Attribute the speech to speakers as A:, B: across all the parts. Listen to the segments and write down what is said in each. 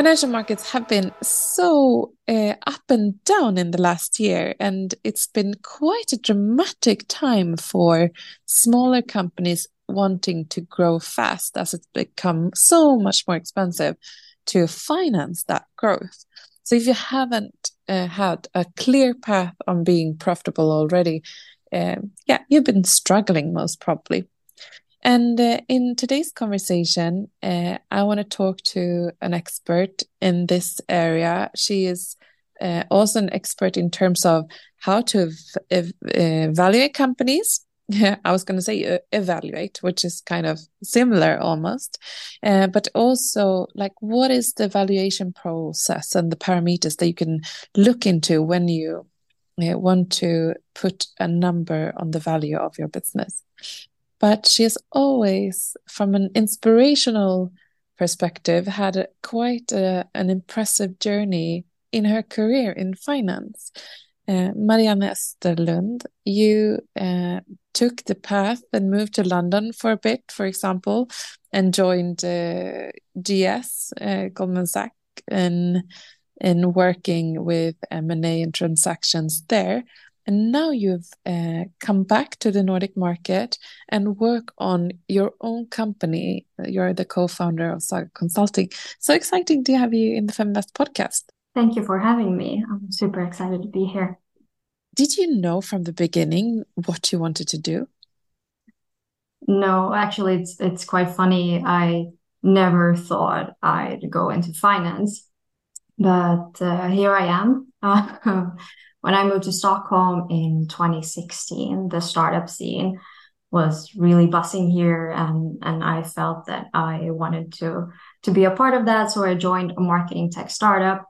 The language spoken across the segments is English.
A: Financial markets have been so uh, up and down in the last year, and it's been quite a dramatic time for smaller companies wanting to grow fast as it's become so much more expensive to finance that growth. So if you haven't uh, had a clear path on being profitable already, uh, yeah, you've been struggling most probably. And uh, in today's conversation, uh, I want to talk to an expert in this area. She is uh, also an expert in terms of how to ev evaluate companies. I was going to say uh, evaluate, which is kind of similar almost, uh, but also like what is the valuation process and the parameters that you can look into when you uh, want to put a number on the value of your business but she has always, from an inspirational perspective, had a, quite a, an impressive journey in her career in finance. Uh, Marianne Österlund, you uh, took the path and moved to London for a bit, for example, and joined uh, GS, uh, Goldman Sachs, in, in working with M&A and transactions there. And now you've uh, come back to the Nordic market and work on your own company. You're the co-founder of Saga Consulting. So exciting to have you in the Feminvest podcast.
B: Thank you for having me. I'm super excited to be here.
A: Did you know from the beginning what you wanted to do?
B: No, actually, it's it's quite funny. I never thought I'd go into finance, but uh, here I am. when I moved to Stockholm in 2016, the startup scene was really buzzing here and and I felt that I wanted to to be a part of that so I joined a marketing tech startup.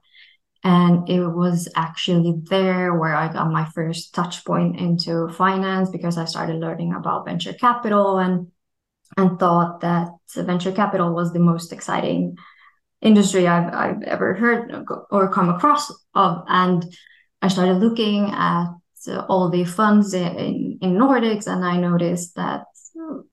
B: And it was actually there where I got my first touch point into finance because I started learning about venture capital and and thought that venture capital was the most exciting industry I've I've ever heard or come across of. And I started looking at all the funds in, in Nordics, and I noticed that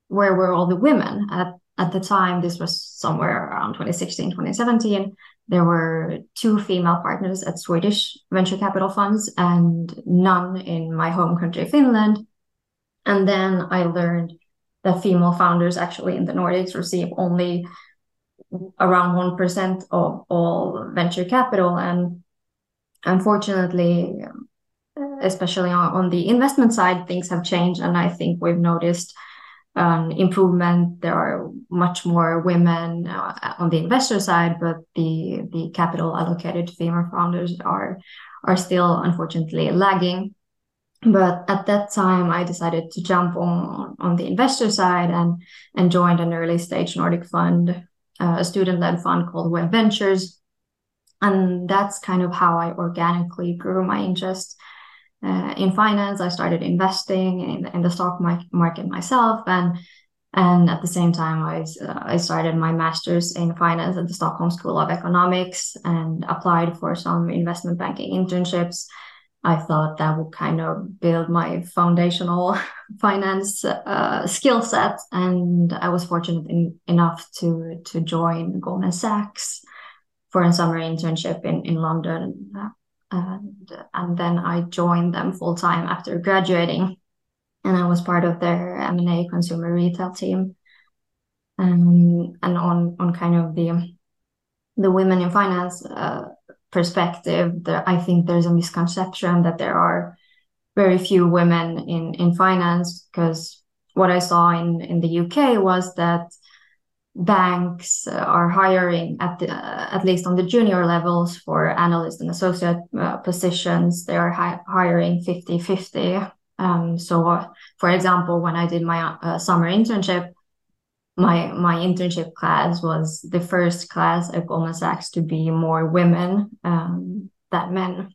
B: where were all the women at at the time? This was somewhere around 2016, 2017. There were two female partners at Swedish venture capital funds, and none in my home country, Finland. And then I learned that female founders actually in the Nordics receive only around 1% of all venture capital. And unfortunately, especially on, on the investment side, things have changed, and I think we've noticed um, improvement. There are much more women uh, on the investor side, but the the capital allocated to female founders are are still unfortunately lagging. But at that time, I decided to jump on on the investor side and and joined an early stage Nordic fund, uh, a student led fund called Wave Ventures and that's kind of how I organically grew my interest uh, in finance. I started investing in, in the stock market myself, and and at the same time, I uh, I started my master's in finance at the Stockholm School of Economics and applied for some investment banking internships. I thought that would kind of build my foundational finance uh, skill set, and I was fortunate in, enough to to join Goldman Sachs for a summer internship in, in London. And, and then I joined them full time after graduating. And I was part of their M&A consumer retail team. Um, and on, on kind of the, the women in finance uh, perspective, there, I think there's a misconception that there are very few women in, in finance because what I saw in, in the UK was that banks are hiring at the, at least on the junior levels for analyst and associate uh, positions they are hi- hiring 50 50 um, so uh, for example when i did my uh, summer internship my my internship class was the first class at goldman sachs to be more women um, than men.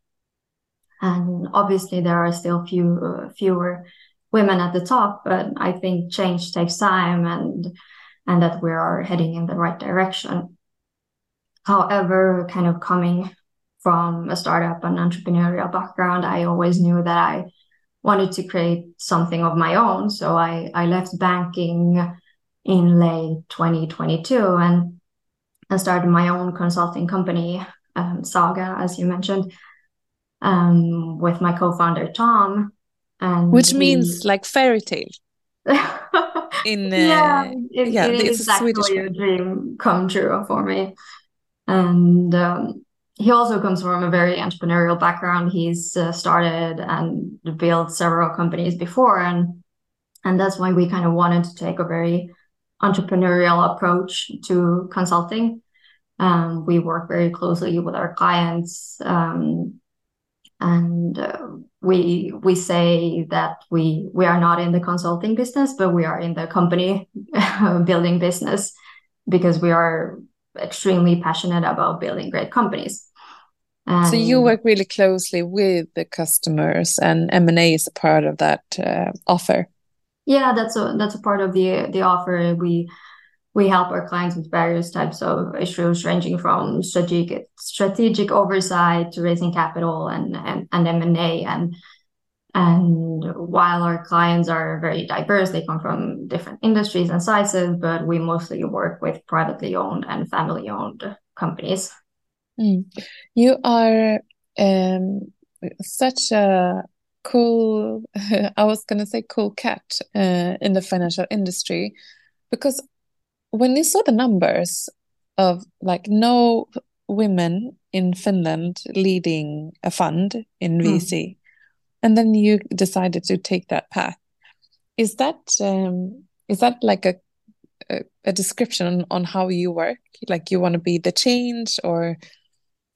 B: And obviously there are still few uh, fewer women at the top but i think change takes time and and that we are heading in the right direction. However, kind of coming from a startup and entrepreneurial background, I always knew that I wanted to create something of my own. So I, I left banking in late 2022 and and started my own consulting company, um, Saga, as you mentioned, um, with my co-founder Tom.
A: And Which means like fairy tale.
B: in uh, yeah, it, yeah, it is actually a dream come true for me. And um, he also comes from a very entrepreneurial background. He's uh, started and built several companies before, and and that's why we kind of wanted to take a very entrepreneurial approach to consulting. Um, we work very closely with our clients, um, and uh, we we say that we we are not in the consulting business, but we are in the company building business because we are extremely passionate about building great companies.
A: So you work really closely with the customers, and M and A is a part of that uh, offer.
B: Yeah, that's a that's a part of the the offer. We we help our clients with various types of issues, ranging from strategic strategic oversight to raising capital and and, and M and A and and while our clients are very diverse, they come from different industries and sizes, but we mostly work with privately owned and family owned companies.
A: Mm. You are um, such a cool, I was going to say cool cat uh, in the financial industry because when you saw the numbers of like no women in Finland leading a fund in VC, mm and then you decided to take that path is that um, is that like a, a, a description on how you work? Like you want to be the change or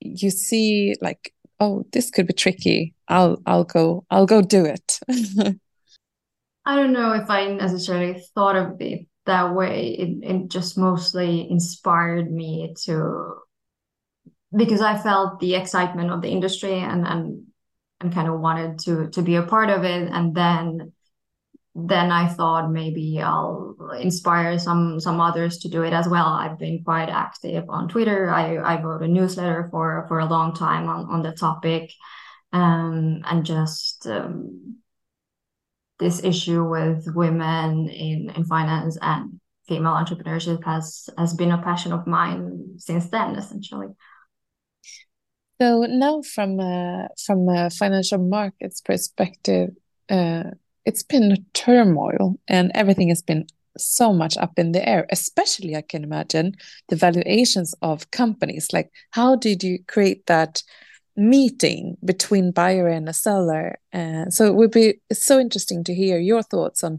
A: you see like oh this could be tricky. I'll i'll go i'll go do it.
B: I don't know if i necessarily thought of it that way it, it just mostly inspired me to because i felt the excitement of the industry and and and kind of wanted to to be a part of it and then then I thought maybe I'll inspire some some others to do it as well. I've been quite active on Twitter. I, I wrote a newsletter for for a long time on, on the topic. Um, and just um, this issue with women in, in finance and female entrepreneurship has has been a passion of mine since then, essentially.
A: So now, from a, from a financial markets perspective, uh, it's been turmoil, and everything has been so much up in the air. Especially, I can imagine the valuations of companies. Like, how did you create that meeting between buyer and a seller? Uh, so it would be so interesting to hear your thoughts on,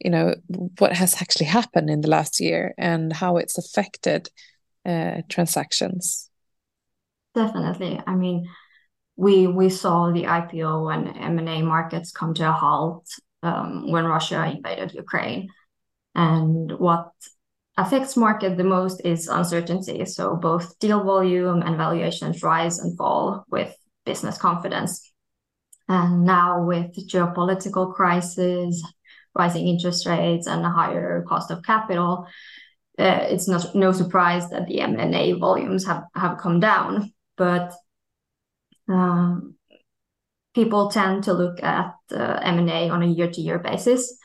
A: you know, what has actually happened in the last year and how it's affected uh, transactions.
B: Definitely. I mean, we we saw the IPO and M&A markets come to a halt um, when Russia invaded Ukraine. And what affects market the most is uncertainty. So both deal volume and valuations rise and fall with business confidence. And now with geopolitical crisis, rising interest rates, and a higher cost of capital, uh, it's not no surprise that the M&A volumes have, have come down but um, people tend to look at uh, M&A on a year-to-year basis.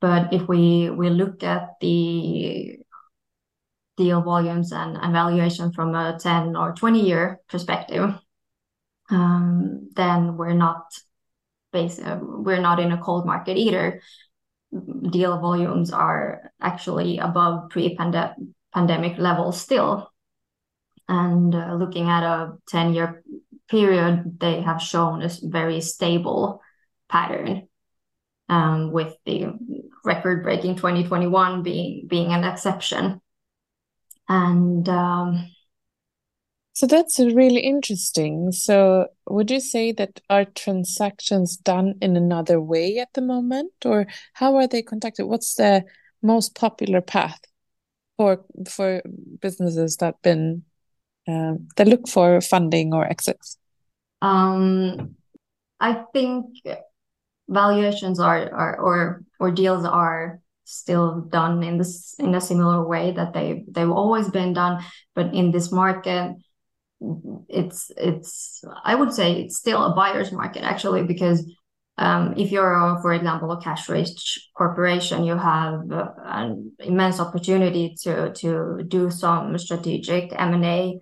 B: But if we look at the deal volumes and, valuation from a 10 or 20 year perspective, um, then we're not in a cold market either. Deal volumes are actually above pre-pandemic levels still and uh, looking at a 10 year period they have shown a very stable pattern um, with the record breaking 2021 being being an exception. And um,
A: so that's really interesting. So would you say that are transactions done in another way at the moment or how are they conducted? What's the most popular path for for businesses that been uh, that look for funding or exits?
B: Um, I think valuations are, are or or deals are still done in this in a similar way that they they've always been done, but in this market, it's it's I would say it's still a buyer's market actually because um, if you're, for example, a cash-rich corporation, you have an immense opportunity to to do some strategic M&A,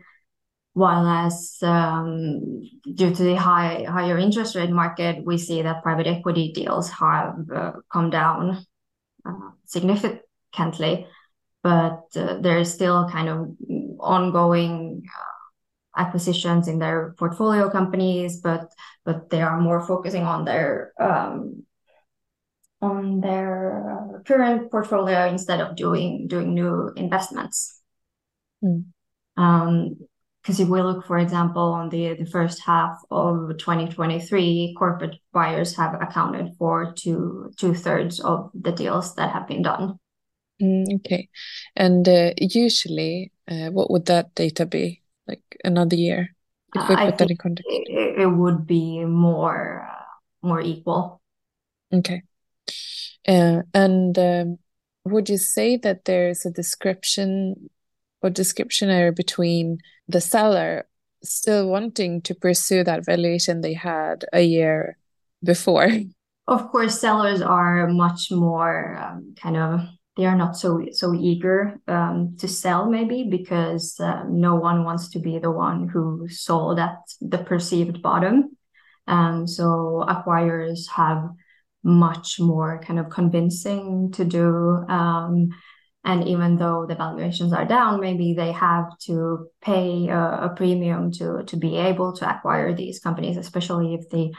B: while as um, due to the high higher interest rate market, we see that private equity deals have uh, come down uh, significantly, but uh, there is still kind of ongoing acquisitions in their portfolio companies, but but they are more focusing on their um, on their current portfolio instead of doing doing new investments. Mm. Um, because if we look, for example, on the, the first half of 2023, corporate buyers have accounted for two two thirds of the deals that have been done.
A: Mm, okay, and uh, usually, uh, what would that data be? like another year?
B: If we put that in context, it, it would be more uh, more equal.
A: Okay. Uh, and um, would you say that there's a description or description error between the seller still wanting to pursue that valuation they had a year before?
B: Of course, sellers are much more um, kind of they are not so so eager um, to sell maybe because uh, no one wants to be the one who sold at the perceived bottom um, so acquirers have much more kind of convincing to do um, and even though the valuations are down maybe they have to pay a, a premium to to be able to acquire these companies especially if the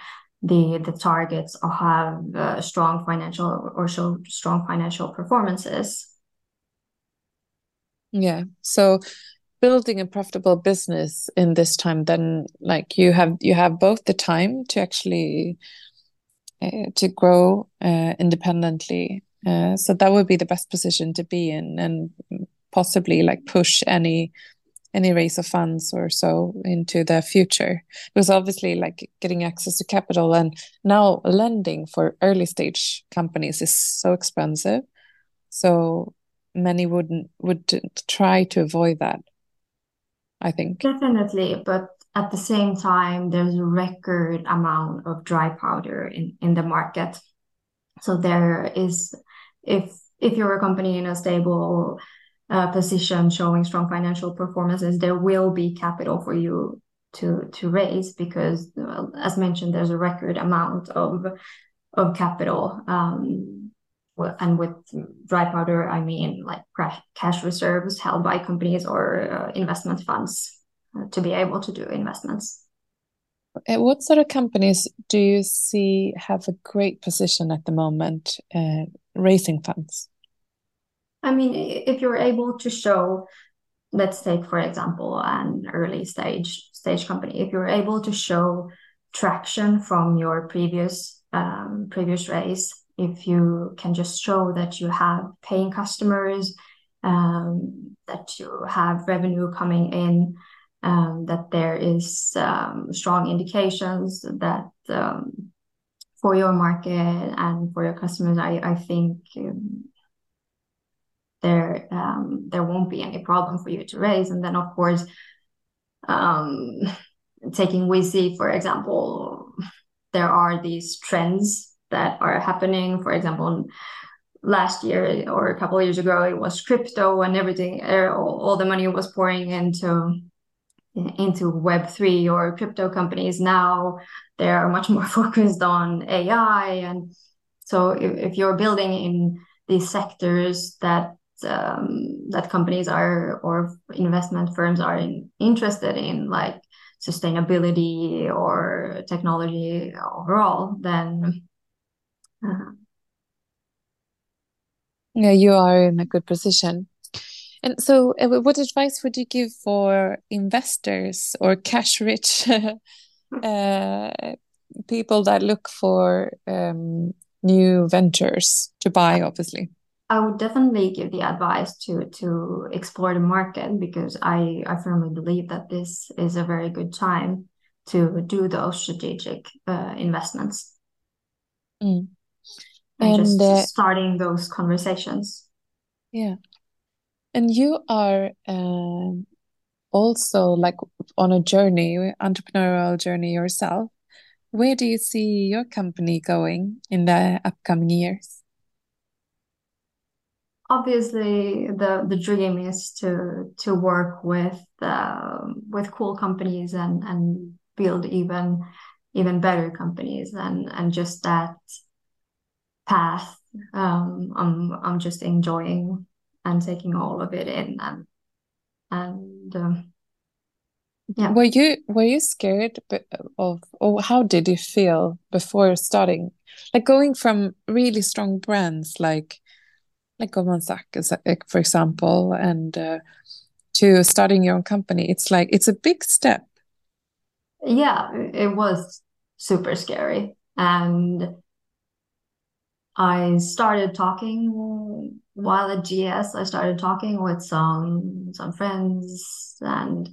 B: the the targets have uh, strong financial or show strong financial performances.
A: Yeah. So building a profitable business in this time, then like you have you have both the time to actually uh, to grow uh, independently. Uh, so that would be the best position to be in, and possibly like push any any raise of funds or so into the future. Because obviously like getting access to capital and now lending for early stage companies is so expensive. So many wouldn't would try to avoid that i think.
B: Definitely but at the same time there's a record amount of dry powder in in the market. So there is if if you're a company in a stable uh, position showing strong financial performances, there will be capital for you to to raise because, well, as mentioned, there's a record amount of of capital. Um, and with dry powder, I mean like cash reserves held by companies or uh, investment funds uh, to be able to do investments.
A: What sort of companies do you see have a great position at the moment uh, raising funds?
B: I mean, if you're able to show, let's take for example an early stage stage company. If you're able to show traction from your previous um, previous raise, if you can just show that you have paying customers, um, that you have revenue coming in, um, that there is um, strong indications that um, for your market and for your customers, I, I think um, there um, there won't be any problem for you to raise. And then of course, um, taking VC for example, there are these trends that are happening. For example, last year or a couple of years ago, it was crypto and everything. Er, all, all the money was pouring into into Web three or crypto companies. Now they are much more focused on AI, and so if, if you're building in these sectors that um, that companies are or investment firms are in, interested in like sustainability or technology overall then uh,
A: yeah you are in a good position and so uh, what advice would you give for investors or cash rich uh, people that look for um, new ventures to buy obviously
B: I would definitely give the advice to to explore the market because I I firmly believe that this is a very good time to do those strategic uh, investments. Mm. And, and, just uh, starting those conversations.
A: Yeah, and you are uh, also like on a journey, entrepreneurial journey yourself. where do you see your company going in the upcoming years?
B: Obviously, the the dream is to to work with uh, with cool companies and and build even even better companies and and just that path um, I'm I'm just enjoying and taking all of it in and and um,
A: yeah. Were you were you scared of or how did you feel before starting? Like going from really strong brands like like Goldman Sachs, for example, and uh, to starting your own company. It's like it's a big step.
B: Yeah, it was super scary, and I started talking while at GS. I started talking with some some friends and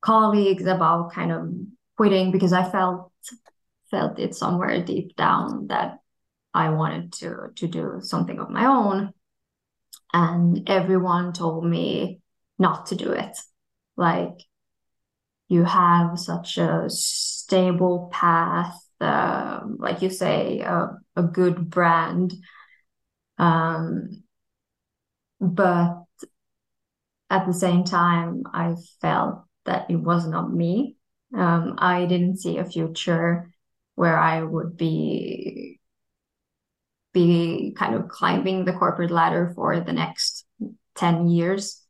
B: colleagues about kind of quitting because I felt felt it somewhere deep down that I wanted to to do something of my own. And everyone told me not to do it. Like you have such a stable path uh, like you say, a, a good brand. Um, but at the same time, I felt that it was not me. Um, I didn't see a future where I would be be kind of climbing the corporate ladder for the next 10 years.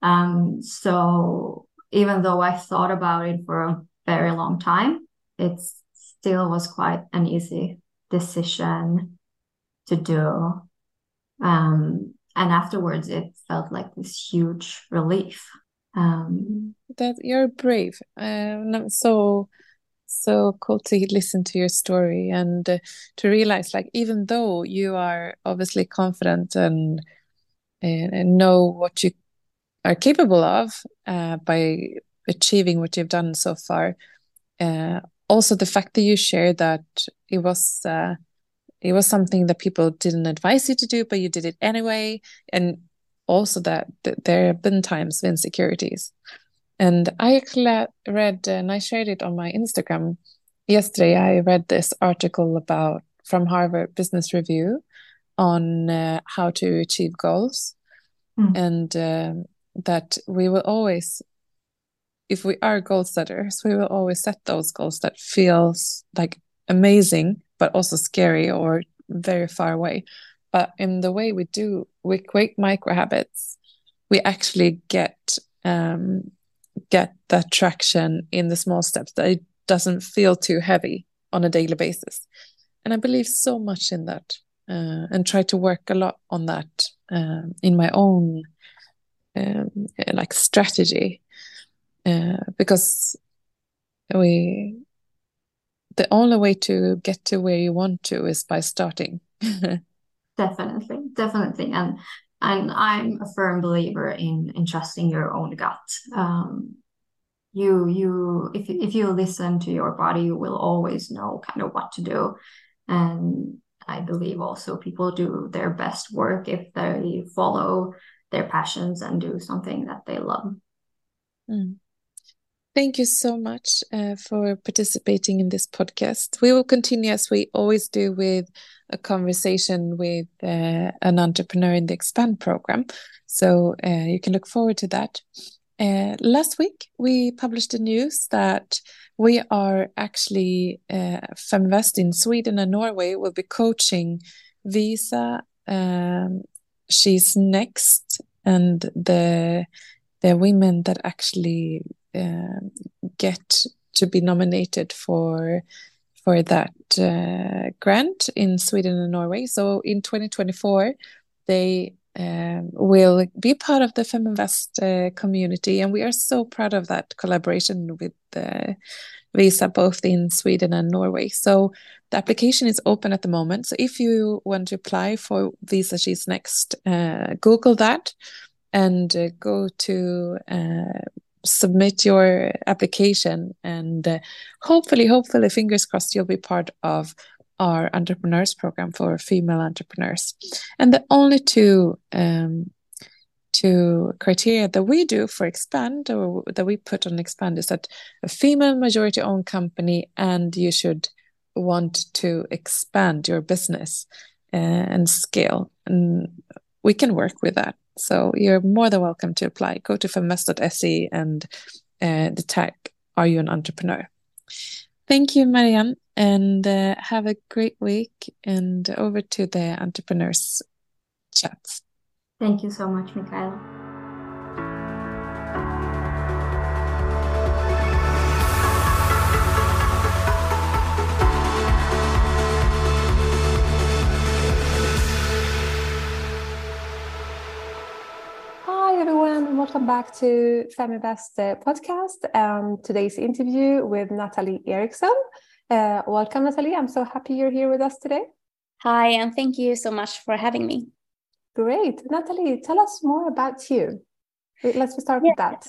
B: Um, so even though I thought about it for a very long time, it still was quite an easy decision to do. Um, and afterwards, it felt like this huge relief. Um,
A: that you're brave. Um, so so cool to listen to your story and uh, to realize, like, even though you are obviously confident and and know what you are capable of uh, by achieving what you've done so far, uh, also the fact that you shared that it was uh, it was something that people didn't advise you to do, but you did it anyway, and also that, that there have been times of insecurities. And I actually read, and I shared it on my Instagram yesterday. I read this article about from Harvard Business Review on uh, how to achieve goals, mm. and uh, that we will always if we are goal setters, we will always set those goals that feels like amazing, but also scary or very far away. But in the way we do we create micro habits, we actually get um, get that traction in the small steps that it doesn't feel too heavy on a daily basis. And I believe so much in that uh, and try to work a lot on that um, in my own um, like strategy uh, because we the only way to get to where you want to is by starting.
B: Definitely definitely. And and i'm a firm believer in in trusting your own gut. Um, you you if if you listen to your body you will always know kind of what to do. And i believe also people do their best work if they follow their passions and do something that they love.
A: Mm. Thank you so much uh, for participating in this podcast. We will continue as we always do with a conversation with uh, an entrepreneur in the Expand program. So uh, you can look forward to that. Uh, last week, we published the news that we are actually, uh, Feminvest in Sweden and Norway will be coaching Visa. Um, she's next, and the the women that actually get to be nominated for for that uh, grant in Sweden and Norway. So in 2024, they um, will be part of the Feminvest uh, community, and we are so proud of that collaboration with uh, Visa, both in Sweden and Norway. So the application is open at the moment. So if you want to apply for Visa She's Next, uh, Google that and uh, go to uh, submit your application and uh, hopefully hopefully fingers crossed you'll be part of our entrepreneurs program for female entrepreneurs. And the only two um, to criteria that we do for expand or that we put on expand is that a female majority owned company and you should want to expand your business uh, and scale. And we can work with that so you're more than welcome to apply. Go to feminvest.se and uh, the tag are you an entrepreneur? Thank you marianne and uh, have a great week and over to the entrepreneurs chats.
B: Thank you so much, Michaela.
C: Hi everyone, welcome back to Feminvest uh, podcast. Um, today's interview with Natalie Eriksson. Uh, welcome, Natalie. I'm so happy you're here with us today.
D: Hi, and thank you so much for having me.
C: Great. Natalie, tell us more about you. Let's start yeah. with that.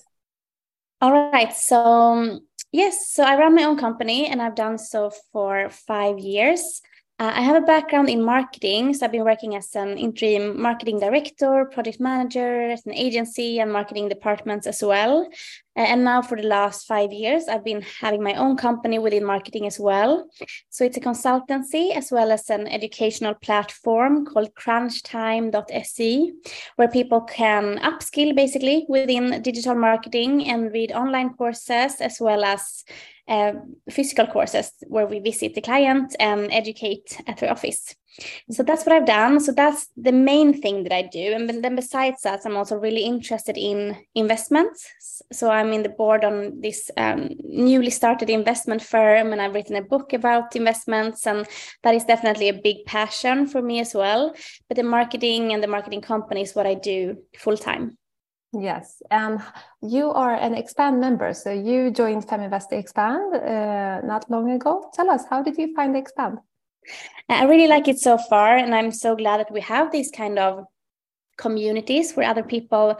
D: All right. So, um, yes, so I run my own company and I've done so for five years. Uh, I have a background in marketing, so I've been working as an interim marketing director, project manager at an agency, and marketing departments as well. And now, for the last five years, I've been having my own company within marketing as well. So it's a consultancy as well as an educational platform called crunchtime.se, where people can upskill basically within digital marketing and read online courses as well as uh, physical courses where we visit the client and educate at their office. So that's what I've done. So that's the main thing that I do. And then besides that, I'm also really interested in investments. So I'm in the board on this um, newly started investment firm, and I've written a book about investments. And that is definitely a big passion for me as well. But the marketing and the marketing company is what I do full time.
C: Yes, and you are an Expand member, so you joined Feminvest Expand uh, not long ago. Tell us, how did you find Expand?
D: I really like it so far, and I'm so glad that we have these kind of communities where other people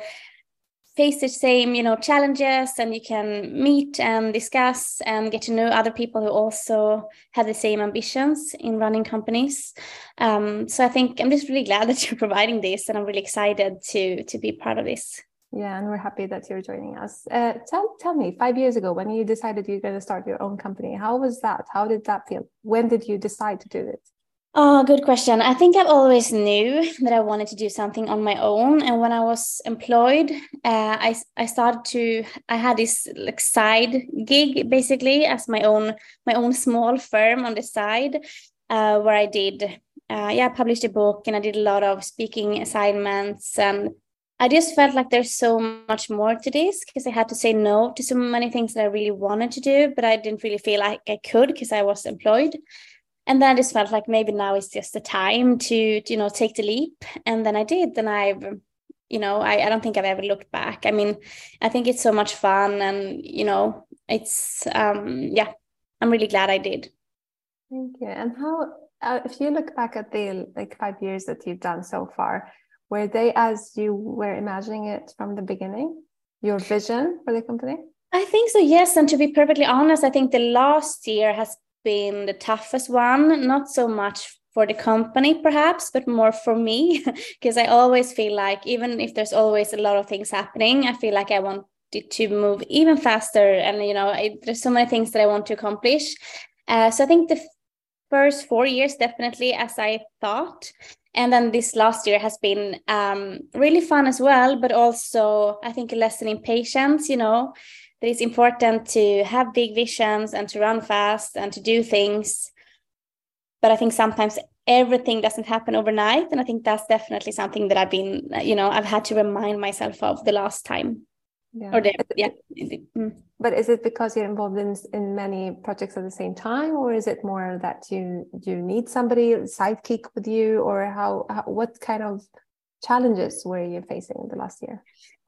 D: face the same, you know, challenges, and you can meet and discuss and get to know other people who also have the same ambitions in running companies. Um, so I think I'm just really glad that you're providing this, and I'm really excited to to be part of this.
C: Yeah, and we're happy that you're joining us. Uh, tell tell me, five years ago, when you decided you're going to start your own company, how was that? How did that feel? When did you decide to do it?
D: Oh, good question. I think I've always knew that I wanted to do something on my own, and when I was employed, uh, I I started to I had this like side gig basically as my own my own small firm on the side, uh, where I did uh, yeah published a book and I did a lot of speaking assignments and I just felt like there's so much more to this because I had to say no to so many things that I really wanted to do, but I didn't really feel like I could because I was employed. And then I just felt like maybe now is just the time to, you know, take the leap. And then I did. And I've, you know, I, I don't think I've ever looked back. I mean, I think it's so much fun and, you know, it's, um, yeah, I'm really glad I did.
C: Thank you. And how, uh, if you look back at the like five years that you've done so far, were they as you were imagining it from the beginning? Your vision for the company?
D: I think so, yes. And to be perfectly honest, I think the last year has been the toughest one, not so much for the company perhaps but more for me because i always feel like even if there's always a lot of things happening i feel like i want it to move even faster and you know I, there's so many things that i want to accomplish uh, so i think the first four years definitely as i thought. And then this last year has been um, really fun as well but also i think a lesson in patience you know that it's important to have big visions and to run fast and to do things. But i think sometimes everything doesn't happen overnight. And i think that's definitely something that i've been you know i've had to remind myself of the last time
C: yeah. or the, yeah mm. but is it because you're involved in in many projects at the same time or is it more that you you need somebody sidekick with you or how, how what kind of challenges were you facing the last year?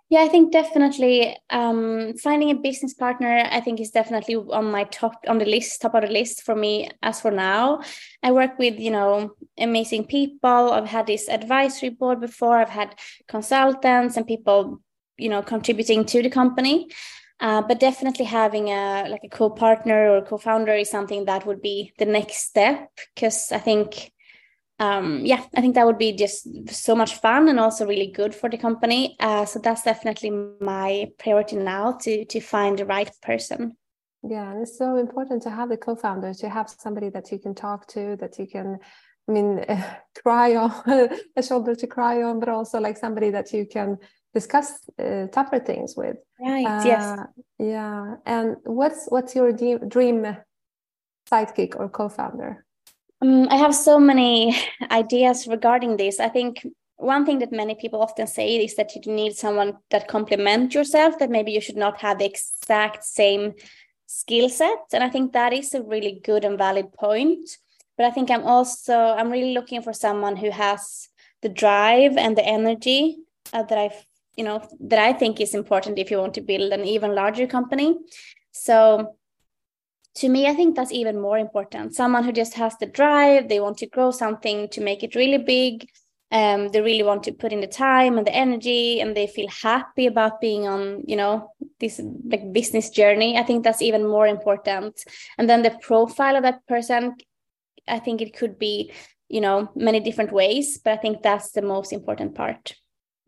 D: Yeah i think definitely um, finding a business partner i think is definitely on my top on the list top of the list for me as for now. I work with you know amazing people. I've had this advisory board before. I've had consultants and people you know contributing to the company uh, but definitely having a like a co-partner or co-founder is something that would be the next step because i think um, yeah, I think that would be just so much fun and also really good for the company. Uh, so that's definitely my priority now to to find the right person.
C: Yeah, and it's so important to have the co-founder to have somebody that you can talk to, that you can, I mean, uh, cry on, a shoulder to cry on, but also like somebody that you can discuss uh, tougher things with.
D: Right. Uh, yes.
C: Yeah. And what's what's your dream sidekick or co-founder?
D: Um, I have so many ideas regarding this. I think one thing that many people often say is that you need someone that complements yourself. That maybe you should not have the exact same skill set, and I think that is a really good and valid point. But I think I'm also I'm really looking for someone who has the drive and the energy uh, that I you know that I think is important if you want to build an even larger company. So to me, I think that's even more important. Someone who just has the drive, they want to grow something to make it really big. Um, they really want to put in the time and the energy, and they feel happy about being on, you know, this like business journey. I think that's even more important. And then the profile of that person, I think it could be, you know, many different ways, but I think that's the most important part.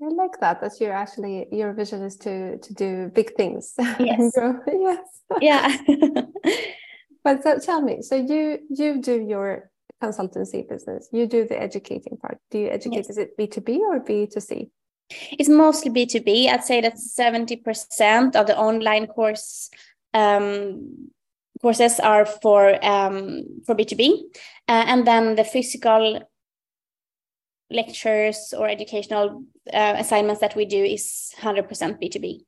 C: I like that. That you're actually your vision is to to do big things.
D: Yes.
C: yes.
D: Yeah.
C: but so tell me, so you you do your consultancy business. You do the educating part. Do you educate? Yes. Is it B two B or B two C?
D: It's mostly B two B. I'd say that seventy percent of the online course um, courses are for um, for B two B, uh, and then the physical lectures or educational uh, assignments that we do is 100% B2B.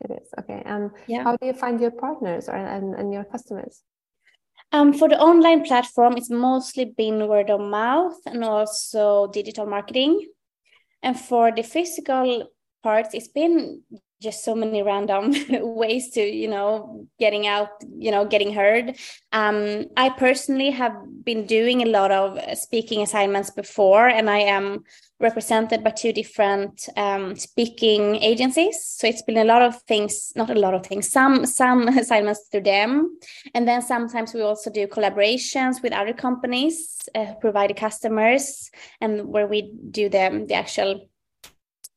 C: It is. Okay. And yeah. how do you find your partners or, and, and your customers?
D: Um, for the online platform, it's mostly been word of mouth and also digital marketing. And for the physical parts, it's been just so many random ways to you know getting out you know getting heard. Um i personally have been doing a lot of speaking assignments before and i am represented by two different um, speaking agencies. So it's been a lot of things not a lot of things some some assignments through them. And then sometimes we also do collaborations with other companies uh, provide customers and where we do the, the actual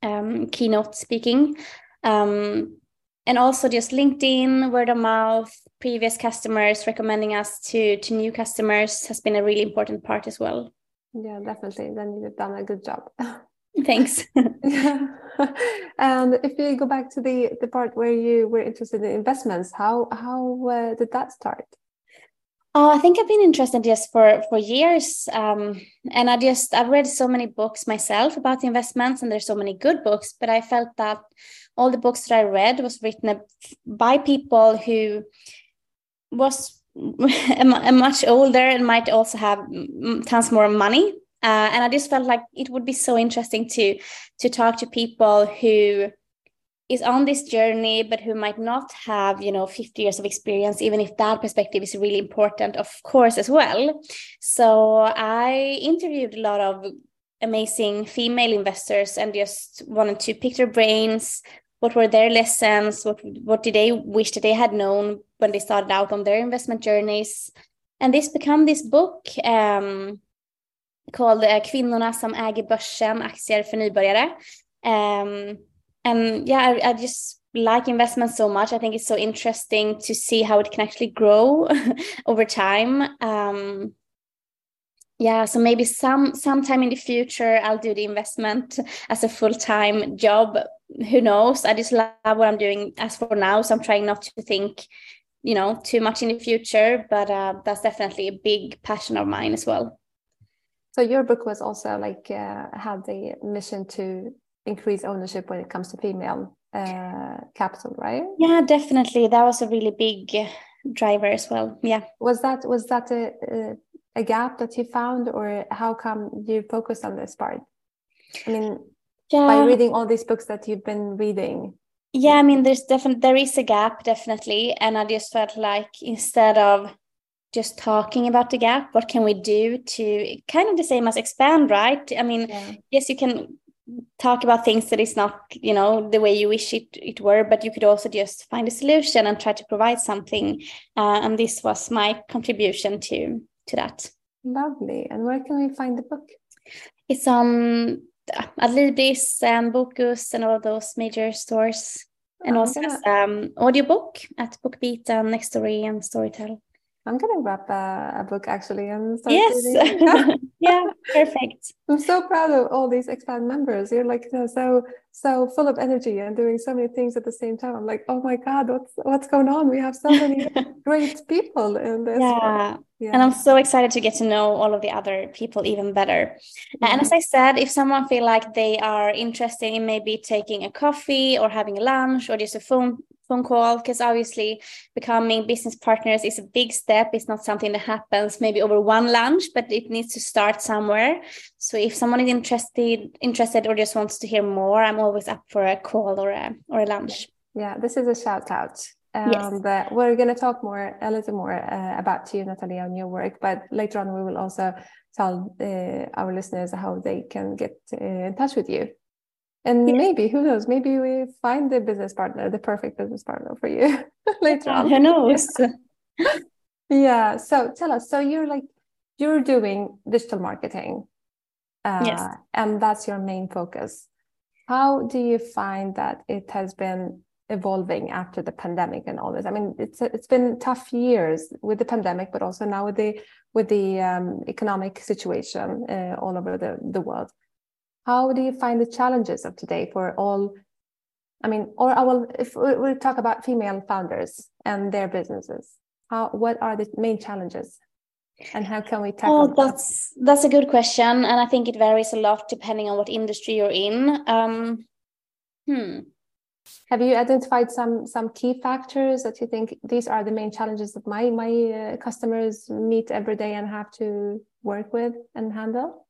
D: um, keynote speaking um, and also just LinkedIn, word of mouth, previous customers recommending us to to new customers has been a really important part as well.
C: Yeah, definitely. Then you've done a good job.
D: Thanks.
C: yeah. And if you go back to the the part where you were interested in investments, how how uh, did that start?
D: Oh, I think I've been interested just for for years, um, and I just I've read so many books myself about investments, and there's so many good books. But I felt that all the books that I read was written by people who was much older and might also have tons more money. Uh, and I just felt like it would be so interesting to to talk to people who is on this journey but who might not have you know 50 years of experience even if that perspective is really important of course as well. So i interviewed a lot of amazing female investors and just wanted to pick their brains. What were their lessons? What what did they wish that they had known when they started out on their investment journeys? And this became this book um, called uh, Kvinnorna som äger börsen, aktier för nybörjare. Um, and yeah, I, I, just like investment so much. I think it's so interesting to see how it can actually grow over time. Um, yeah so maybe some sometime in the future i'll do the investment as a full-time job who knows i just love what i'm doing as for now so i'm trying not to think you know too much in the future but uh, that's definitely a big passion of mine as well
C: so your book was also like uh, had the mission to increase ownership when it comes to female uh, capital right?
D: Yeah definitely. That was a really big driver as well. Yeah.
C: Was that was that a, a a gap that you found or how come you focused on this part? I mean yeah. by reading all these books that you've been reading.
D: Yeah i mean there's definitely there is a gap definitely. And i just felt like instead of just talking about the gap what can we do to kind of the same as expand right? I mean yeah. yes you can talk about things that is not you know the way you wish it, it were but you could also just find a solution and try to provide something uh, and this was my contribution to to that.
C: Lovely. And where can we find the book?
D: It's on Adlibris and Bokus and all those major stores. And oh, also as um, audiobook at BookBeat and Nextory and Storytel.
C: I'm gonna grab a, a book actually and
D: start yes. yeah, perfect.
C: I'm so proud of all these expand members. You're like you know, so so full of energy and doing so many things at the same time. I'm like, oh my god, what's what's going on? We have so many great people in this.
D: Yeah. yeah. And I'm so excited to get to know all of the other people even better. Mm-hmm. And as I said, if someone feel like they are interested in maybe taking a coffee or having a lunch or just a phone phone call because obviously becoming business partners is a big step it's not something that happens maybe over one lunch but it needs to start somewhere. So if someone is interested interested or just wants to hear more i'm always up for a call or a or a lunch.
C: Yeah this is a shout out. Um, yes. but we're going to talk more a little more uh, about you natalia and your work but later on we will also tell uh, our listeners how they can get uh, in touch with you. And yeah. maybe who knows maybe we find the business partner the perfect business partner for you later on.
D: who knows?
C: Yeah so tell us so you're like you're doing digital marketing uh, yes. and that's your main focus. How do you find that it has been evolving after the pandemic and all this? I mean it's it's been tough years with the pandemic but also now with the with the um, economic situation uh, all over the, the world. How do you find the challenges of today for all i mean or I will, if we talk about female founders and their businesses how what are the main challenges and how can we tackle
D: oh that's that? that's a good question and i think it varies a lot depending on what industry you're in. Um hmm.
C: Have you identified some some key factors that you think these are the main challenges that my my uh, customers meet every day and have to work with and handle?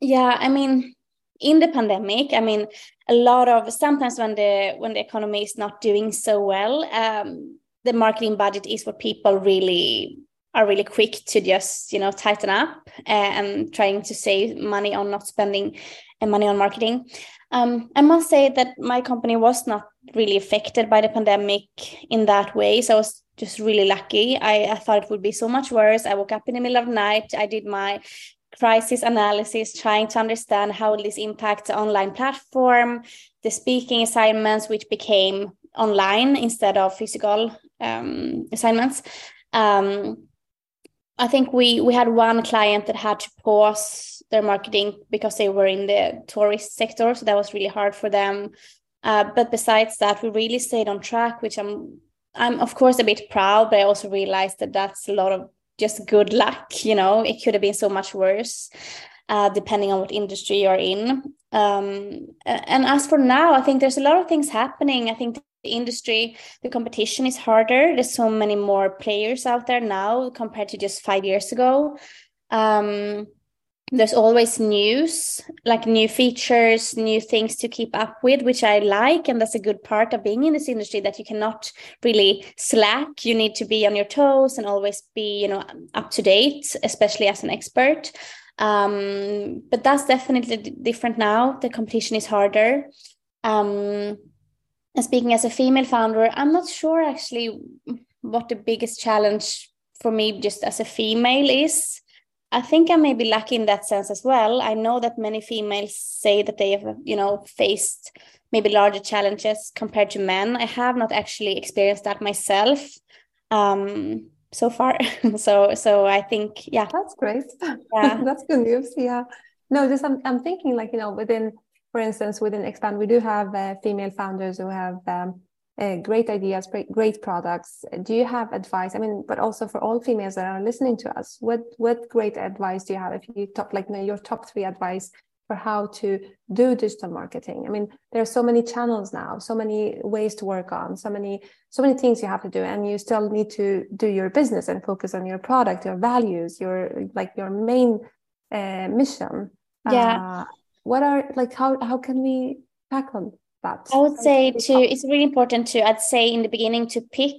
D: Yeah i mean in the pandemic i mean a lot of sometimes when the when the economy is not doing so well um, the marketing budget is what people really are really quick to just you know tighten up uh, and trying to save money on not spending uh, money on marketing. Um, i must say that my company was not really affected by the pandemic in that way so i was just really lucky. I, I thought it would be so much worse. I woke up in the middle of the night. I did my crisis analysis, trying to understand how this impacts the online platform, the speaking assignments, which became online instead of physical um, assignments. Um, I think we we had one client that had to pause their marketing because they were in the tourist sector, so that was really hard for them. Uh, but besides that, we really stayed on track, which I'm I'm of course a bit proud, but I also realized that that's a lot of just good luck you know? It could have been so much worse uh, depending on what industry you're in. Um, and as for now i think there's a lot of things happening. I think the industry the competition is harder. There's so many more players out there now compared to just five years ago. Um, there's always news like new features new things to keep up with which i like and that's a good part of being in this industry that you cannot really slack. You need to be on your toes and always be you know up to date especially as an expert. Um, but that's definitely different now. The competition is harder. Um, and speaking as a female founder i'm not sure actually what the biggest challenge for me just as a female is I think I may be lucky in that sense as well. I know that many females say that they have, you know, faced maybe larger challenges compared to men. I have not actually experienced that myself um, so far. so, so I think, yeah,
C: that's great. Yeah, that's good news. Yeah. No, just I'm, I'm thinking like you know within, for instance, within Expand, we do have uh, female founders who have um, uh, great ideas, great, products. Do you have advice? I mean, but also for all females that are listening to us, what what great advice do you have? If you top like your top three advice for how to do digital marketing. I mean, there are so many channels now, so many ways to work on, so many so many things you have to do, and you still need to do your business and focus on your product, your values, your like your main uh, mission.
D: Yeah.
C: Uh, what are like how how can we tackle that?
D: I would say to it's really important to I'd say in the beginning to pick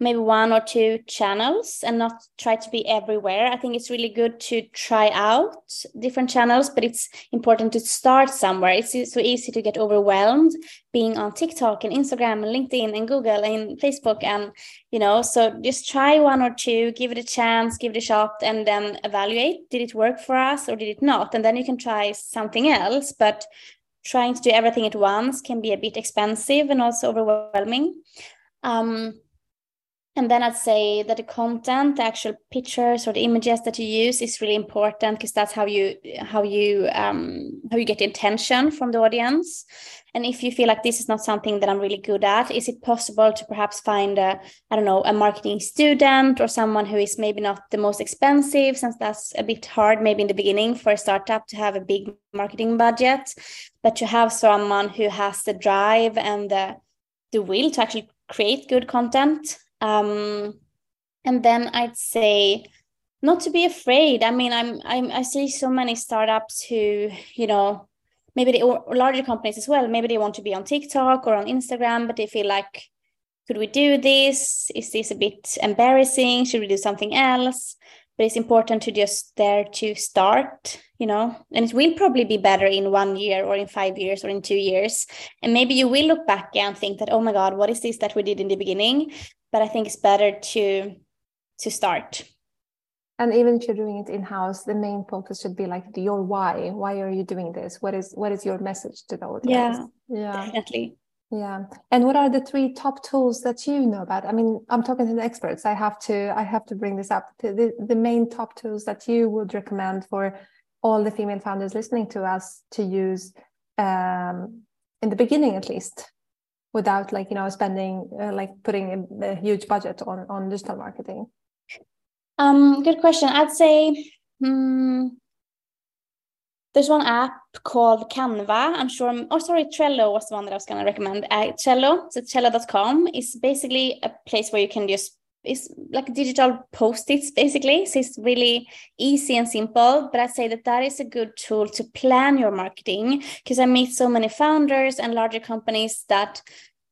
D: maybe one or two channels and not try to be everywhere. I think it's really good to try out different channels, but it's important to start somewhere. It's so easy to get overwhelmed being on TikTok and Instagram and LinkedIn and Google and Facebook and you know, so just try one or two, give it a chance, give it a shot and then evaluate did it work for us or did it not? And then you can try something else, but trying to do everything at once can be a bit expensive and also overwhelming. Um, and then I'd say that the content, the actual pictures or the images that you use is really important because that's how you how you um, how you get attention from the audience. And if you feel like this is not something that I'm really good at, is it possible to perhaps find a I don't know a marketing student or someone who is maybe not the most expensive, since that's a bit hard maybe in the beginning for a startup to have a big marketing budget, but to have someone who has the drive and the the will to actually create good content um, and then I'd say not to be afraid. I mean, I'm, I'm I see so many startups who, you know, maybe they or larger companies as well. Maybe they want to be on TikTok or on Instagram, but they feel like, could we do this? Is this a bit embarrassing? Should we do something else? But it's important to just dare to start, you know, and it will probably be better in one year or in five years or in two years. And maybe you will look back and think that, oh my God, what is this that we did in the beginning? But I think it's better to to start.
C: And even if you're doing it in house, the main focus should be like your why. Why are you doing this? What is what is your message to the audience?
D: Yeah, yeah, definitely.
C: Yeah. And what are the three top tools that you know about? I mean, I'm talking to the experts. I have to I have to bring this up. The, the main top tools that you would recommend for all the female founders listening to us to use um, in the beginning, at least, without like you know spending uh, like putting a, a, huge budget on on digital marketing?
D: Um good question. I'd say hmm, there's one app called canva. I'm sure oh sorry trello was the one that i was going to recommend. Uh, trello so trello.com is basically a place where you can just it's like digital post-its basically. So it's really easy and simple but i say that that is a good tool to plan your marketing because i meet so many founders and larger companies that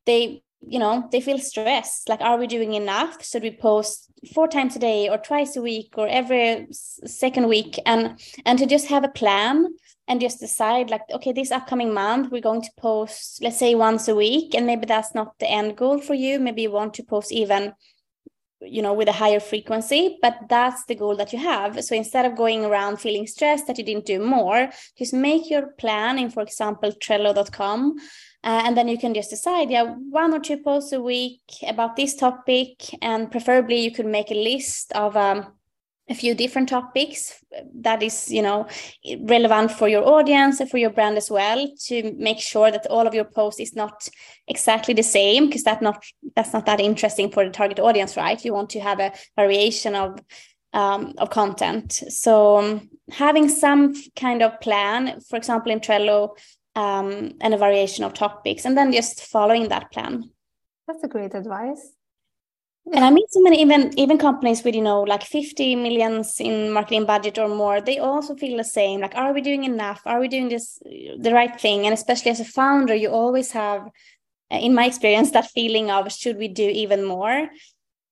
D: they you know they feel stressed. Like are we doing enough? Should we post four times a day or twice a week or every second week? And and to just have a plan and just decide like okay this upcoming month we're going to post let's say once a week and maybe that's not the end goal for you. Maybe you want to post even you know with a higher frequency but that's the goal that you have. So instead of going around feeling stressed that you didn't do more just make your plan in for example trello.com uh, and then you can just decide yeah one or two posts a week about this topic and preferably you could make a list of um, a few different topics that is you know relevant for your audience and for your brand as well to make sure that all of your posts is not exactly the same because that not that's not that interesting for the target audience right? You want to have a variation of um, of content. So um, having some kind of plan for example in trello um, and a variation of topics and then just following that plan.
C: That's a great advice
D: and I meet so many even even companies with you know like 50 millions in marketing budget or more. They also feel the same. Like, are we doing enough? Are we doing this the right thing? And especially as a founder, you always have, uh, in my experience, that feeling of should we do even more?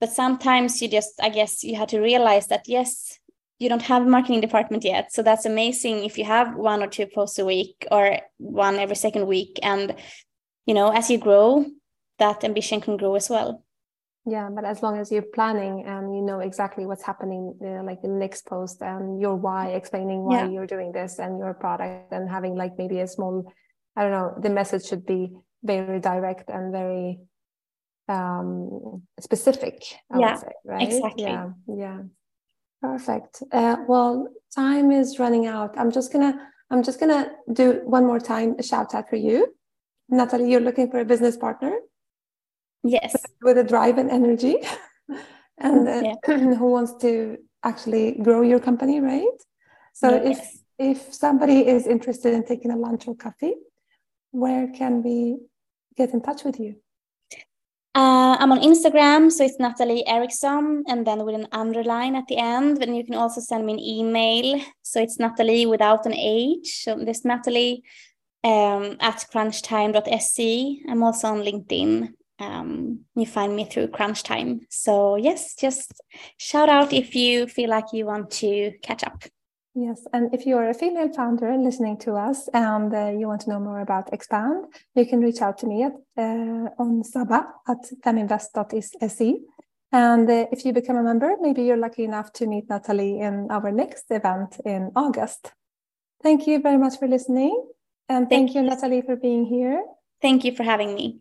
D: But sometimes you just, I guess, you have to realize that yes, you don't have a marketing department yet. So that's amazing if you have one or two posts a week or one every second week. And you know, as you grow, that ambition can grow as well
C: yeah but as long as you're planning and you know exactly what's happening uh, like the next post and your why explaining why yeah. you're doing this and your product and having like maybe a small i don't know the message should be very direct and very um specific I
D: yeah
C: say, right?
D: exactly.
C: Yeah yeah. Perfect. Uh, well time is running out. I'm just gonna i'm just gonna do one more time a shout out for you. Natalie you're looking for a business partner
D: yes
C: with a drive and energy and uh, yeah. who wants to actually grow your company right so yes. if if somebody is interested in taking a lunch or coffee where can we get in touch with you
D: uh, I'm on Instagram, so it's Natalie Eriksson, and then with an underline at the end. And you can also send me an email, so it's Natalie without an H. So this Natalie um, at crunchtime.se. I'm also on LinkedIn um, you find me through Crunchtime. So yes, just shout out if you feel like you want to catch up.
C: Yes, and if you're a female founder listening to us and uh, you want to know more about Expand, you can reach out to me at, uh, on Saba at feminvest.se. And uh, if you become a member, maybe you're lucky enough to meet Natalie in our next event in August. Thank you very much for listening. And thank, thank you, Natalie, for being here.
D: Thank you for having me.